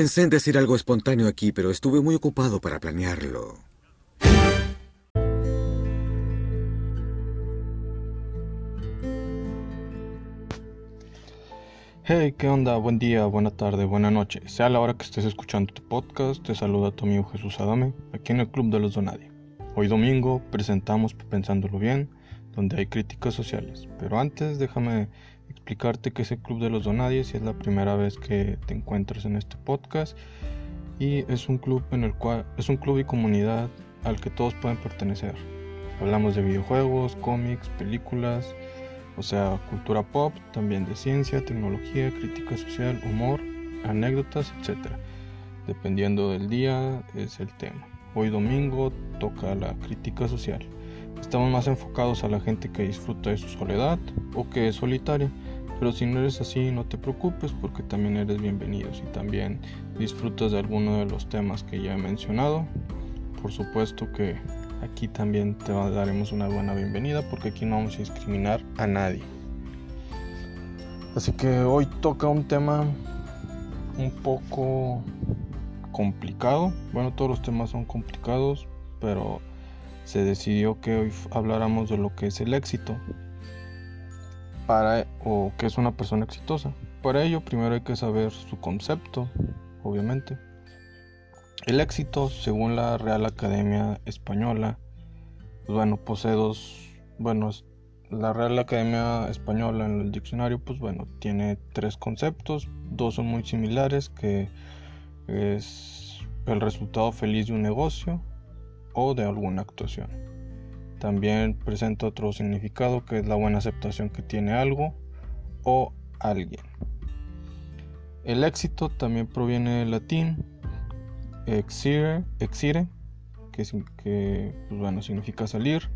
pensé en decir algo espontáneo aquí, pero estuve muy ocupado para planearlo. Hey, ¿qué onda? Buen día, buena tarde, buena noche. Sea la hora que estés escuchando tu podcast, te saluda tu amigo Jesús Adame, aquí en el Club de los Donadi. Hoy domingo presentamos Pensándolo Bien, donde hay críticas sociales. Pero antes déjame explicarte que es el Club de los Donadies si es la primera vez que te encuentras en este podcast. Y es un club en el cual es un club y comunidad al que todos pueden pertenecer. Hablamos de videojuegos, cómics, películas, o sea, cultura pop, también de ciencia, tecnología, crítica social, humor, anécdotas, etc. Dependiendo del día es el tema. Hoy domingo toca la crítica social. Estamos más enfocados a la gente que disfruta de su soledad o que es solitaria, pero si no eres así no te preocupes porque también eres bienvenido si también disfrutas de alguno de los temas que ya he mencionado. Por supuesto que aquí también te daremos una buena bienvenida porque aquí no vamos a discriminar a nadie. Así que hoy toca un tema un poco complicado. Bueno, todos los temas son complicados, pero se decidió que hoy habláramos de lo que es el éxito para o que es una persona exitosa. Para ello primero hay que saber su concepto, obviamente. El éxito, según la Real Academia Española, pues bueno, posee dos, bueno, la Real Academia Española en el diccionario, pues bueno, tiene tres conceptos, dos son muy similares, que es el resultado feliz de un negocio o de alguna actuación. También presenta otro significado que es la buena aceptación que tiene algo o alguien. El éxito también proviene del latín exire, exire que, pues significa salir,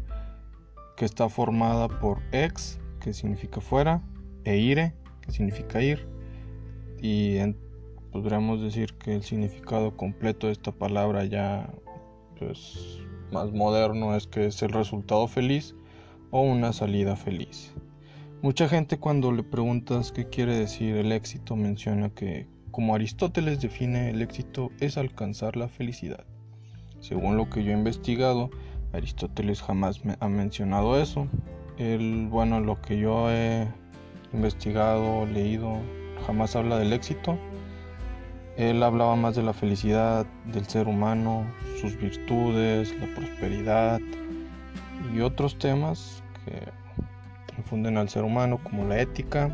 que está formada por ex, que significa fuera, e ire, que significa ir, y podríamos decir que el significado completo de esta palabra ya pues, más moderno es que es el resultado feliz o una salida feliz. Mucha gente cuando le preguntas qué quiere decir el éxito menciona que como Aristóteles define el éxito es alcanzar la felicidad. Según lo que yo he investigado, Aristóteles jamás me ha mencionado eso. Él, bueno, lo que yo he investigado, leído, jamás habla del éxito. Él hablaba más de la felicidad del ser humano, sus virtudes, la prosperidad y otros temas que infunden al ser humano como la ética,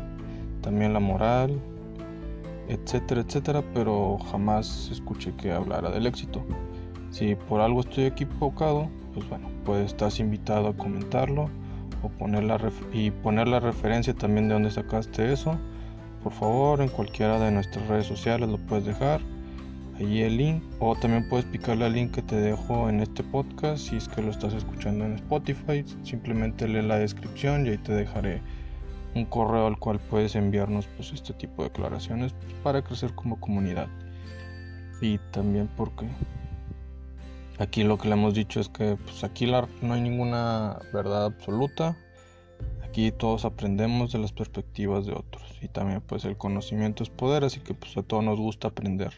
también la moral, etcétera, etcétera, pero jamás escuché que hablara del éxito. Si por algo estoy equivocado, pues bueno, pues estás invitado a comentarlo o poner la y poner la referencia también de dónde sacaste eso. Por favor, en cualquiera de nuestras redes sociales lo puedes dejar. Allí el link o también puedes picarle al link que te dejo en este podcast si es que lo estás escuchando en Spotify. Simplemente lee la descripción y ahí te dejaré un correo al cual puedes enviarnos pues este tipo de declaraciones para crecer como comunidad y también porque aquí lo que le hemos dicho es que pues aquí no hay ninguna verdad absoluta aquí todos aprendemos de las perspectivas de otros y también pues el conocimiento es poder así que pues a todos nos gusta aprender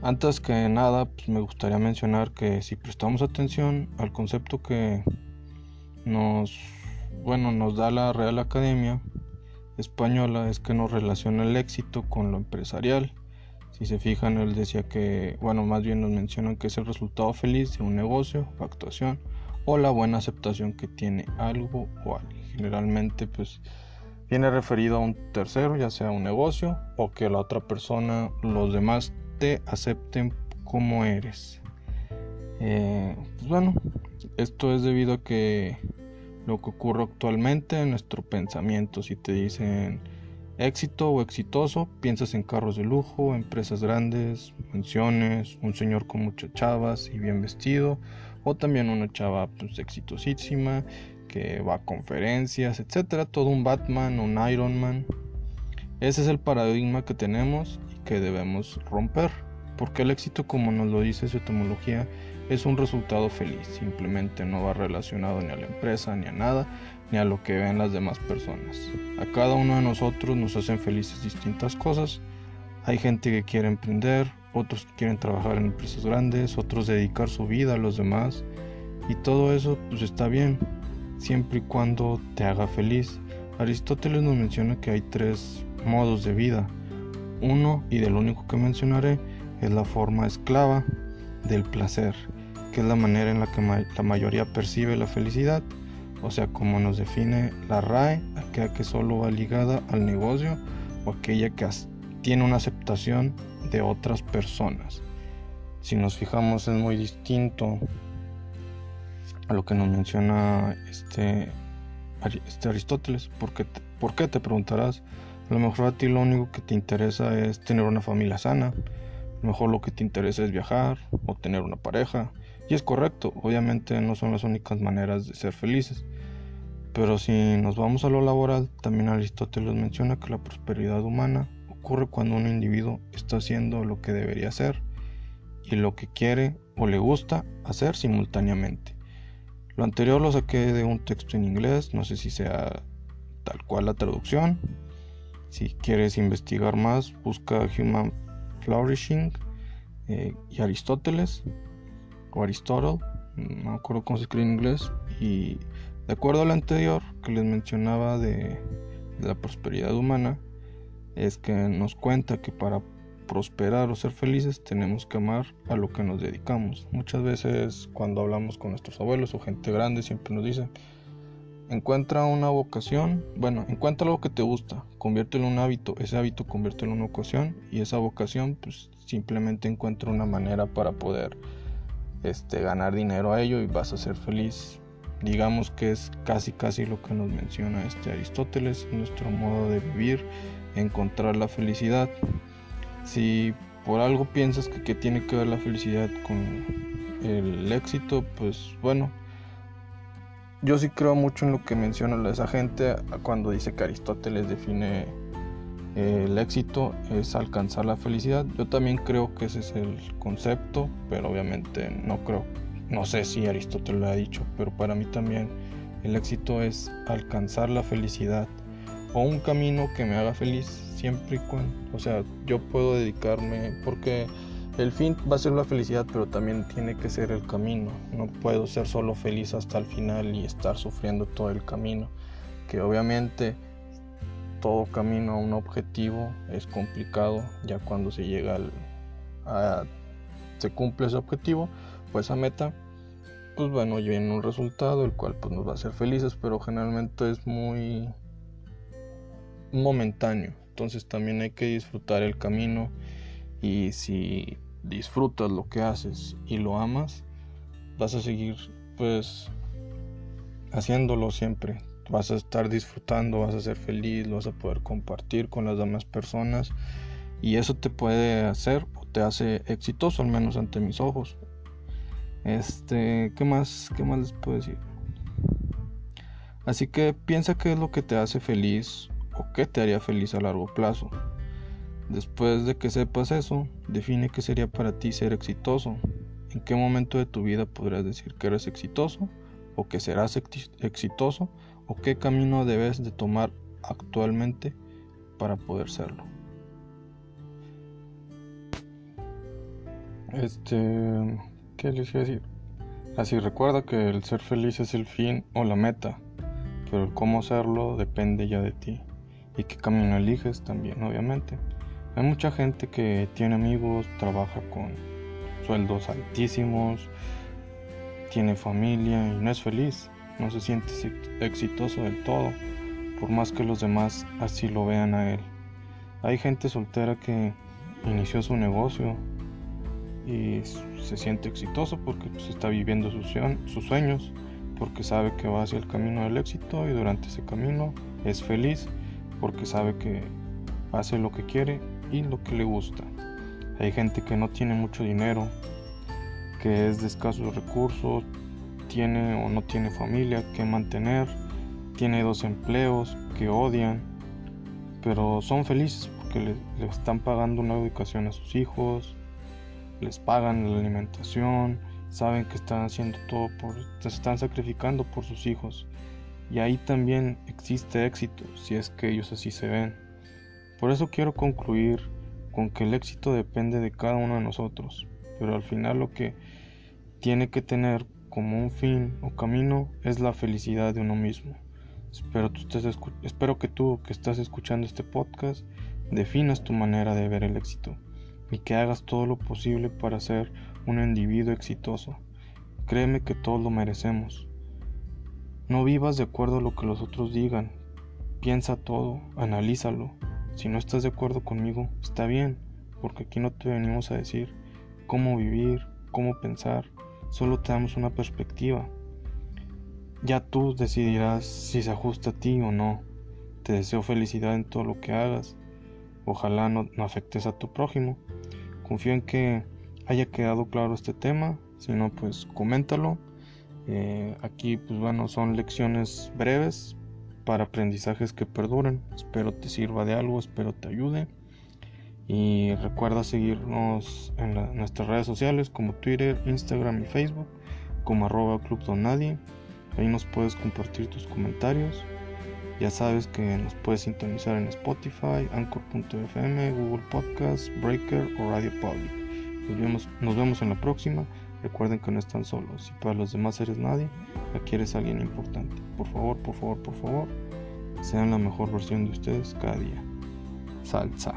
antes que nada pues me gustaría mencionar que si prestamos atención al concepto que nos bueno, nos da la Real Academia Española es que nos relaciona el éxito con lo empresarial. Si se fijan, él decía que, bueno, más bien nos mencionan que es el resultado feliz de un negocio actuación o la buena aceptación que tiene algo o alguien. Generalmente, pues, viene referido a un tercero, ya sea un negocio o que la otra persona, los demás te acepten como eres. Eh, pues bueno, esto es debido a que lo que ocurre actualmente en nuestro pensamiento. Si te dicen éxito o exitoso, piensas en carros de lujo, empresas grandes, mansiones, un señor con muchas chavas y bien vestido, o también una chava pues, exitosísima que va a conferencias, etcétera, todo un Batman, un Iron Man. Ese es el paradigma que tenemos y que debemos romper, porque el éxito, como nos lo dice su etimología, es un resultado feliz, simplemente no va relacionado ni a la empresa, ni a nada, ni a lo que ven las demás personas. A cada uno de nosotros nos hacen felices distintas cosas, Hay gente que quiere emprender, otros que quieren trabajar en empresas grandes, otros dedicar su vida a los demás. Y todo eso pues está bien, siempre y cuando te haga feliz. Aristóteles nos menciona que hay tres modos de vida. Uno, y del único que mencionaré, es la forma esclava del placer, que es la manera en la que la mayoría percibe la felicidad, o sea, como nos define la RAE, aquella que solo va ligada al negocio o aquella que tiene una aceptación de otras personas. Si nos fijamos es muy distinto a lo que nos menciona este, este Aristóteles. ¿Por qué, te, ¿Por qué te preguntarás? A lo mejor a ti lo único que te interesa es tener una familia sana. A lo mejor lo que te interesa es viajar o tener una pareja. Y es correcto, obviamente no son las únicas maneras de ser felices. Pero si nos vamos a lo laboral, también Aristóteles menciona que la prosperidad humana ocurre cuando un individuo está haciendo lo que debería hacer y lo que quiere o le gusta hacer simultáneamente. Lo anterior lo saqué de un texto en inglés, no sé si sea tal cual la traducción. Si quieres investigar más, busca Human Flourishing eh, y Aristóteles o Aristotle, no me acuerdo cómo se escribe en inglés. Y de acuerdo a lo anterior que les mencionaba de la prosperidad humana, es que nos cuenta que para prosperar o ser felices tenemos que amar a lo que nos dedicamos. Muchas veces cuando hablamos con nuestros abuelos o gente grande siempre nos dicen, encuentra una vocación, bueno, encuentra algo que te gusta, conviértelo en un hábito, ese hábito conviértelo en una vocación y esa vocación pues simplemente encuentra una manera para poder este, ganar dinero a ello y vas a ser feliz. Digamos que es casi casi lo que nos menciona este Aristóteles, nuestro modo de vivir encontrar la felicidad. Si por algo piensas que, tiene que ver la felicidad con el éxito, pues bueno, yo sí creo mucho en lo que menciona esa gente cuando dice que Aristóteles define eh, el éxito es alcanzar la felicidad. Yo también creo que ese es el concepto, pero obviamente no creo, no sé si Aristóteles lo ha dicho, pero para mí también el éxito es alcanzar la felicidad o un camino que me haga feliz siempre y cuando, o sea, yo puedo dedicarme porque el fin va a ser la felicidad, pero también tiene que ser el camino. No puedo ser solo feliz hasta el final y estar sufriendo todo el camino, que obviamente todo camino a un objetivo es complicado, ya cuando se llega al se cumple ese objetivo, pues a meta pues bueno, viene un resultado el cual pues nos va a hacer felices, pero generalmente es muy momentáneo. Entonces también hay que disfrutar el camino y si disfrutas lo que haces y lo amas, vas a seguir pues haciéndolo siempre. Vas a estar disfrutando, vas a ser feliz, lo vas a poder compartir con las demás personas y eso te puede hacer o te hace exitoso al menos ante mis ojos. Este, ¿qué más qué más les puedo decir? Así que piensa qué es lo que te hace feliz o qué te haría feliz a largo plazo. Después de que sepas eso, define qué sería para ti ser exitoso. ¿En qué momento de tu vida podrías decir que eres exitoso o que serás exitoso o qué camino debes de tomar actualmente para poder serlo? Este, ¿qué les iba a decir? Así recuerda que el ser feliz es el fin o la meta, pero el cómo hacerlo depende ya de ti y qué camino eliges también, obviamente. Hay mucha gente que tiene amigos, trabaja con sueldos altísimos, tiene familia y no es feliz, no se siente exitoso del todo, por más que los demás así lo vean a él. Hay gente soltera que inició su negocio y se siente exitoso porque pues, está viviendo sus, sus sueños, porque sabe que va hacia el camino del éxito y durante ese camino es feliz porque sabe que hace lo que quiere y lo que le gusta. Hay gente que no tiene mucho dinero, que es de escasos recursos, tiene o no tiene familia que mantener, tiene dos empleos que odian, pero son felices porque le, están pagando una educación a sus hijos, les pagan la alimentación, saben que están haciendo todo por, se están sacrificando por sus hijos y ahí también existe éxito si es que ellos así se ven. Por eso quiero concluir con que el éxito depende de cada uno de nosotros, pero al final lo que tiene que tener como un fin o camino es la felicidad de uno mismo. Espero, tú espero que tú que estás escuchando este podcast definas tu manera de ver el éxito y que hagas todo lo posible para ser un individuo exitoso. Créeme que todos lo merecemos. No vivas de acuerdo a lo que los otros digan. Piensa todo, analízalo. Si no estás de acuerdo conmigo, está bien, porque aquí no te venimos a decir cómo vivir, cómo pensar, solo te damos una perspectiva. Ya tú decidirás si se ajusta a ti o no. Te deseo felicidad en todo lo que hagas. Ojalá no, afectes a tu prójimo. Confío en que haya quedado claro este tema. Si no, pues coméntalo. Eh, aquí, pues bueno, son lecciones breves para aprendizajes que perduran. Espero te sirva de algo, espero te ayude. Y recuerda seguirnos en nuestras redes sociales como Twitter, Instagram y Facebook como arroba club nadie. Ahí nos puedes compartir tus comentarios. Ya sabes que nos puedes sintonizar en Spotify, Anchor.fm, Google Podcast, Breaker o Radio Public. Nos vemos, nos vemos en la próxima. Recuerden que no están solos. Si para los demás eres nadie, aquí eres alguien importante. Por favor, por favor, por favor, sean la mejor versión de ustedes cada día. Salsa.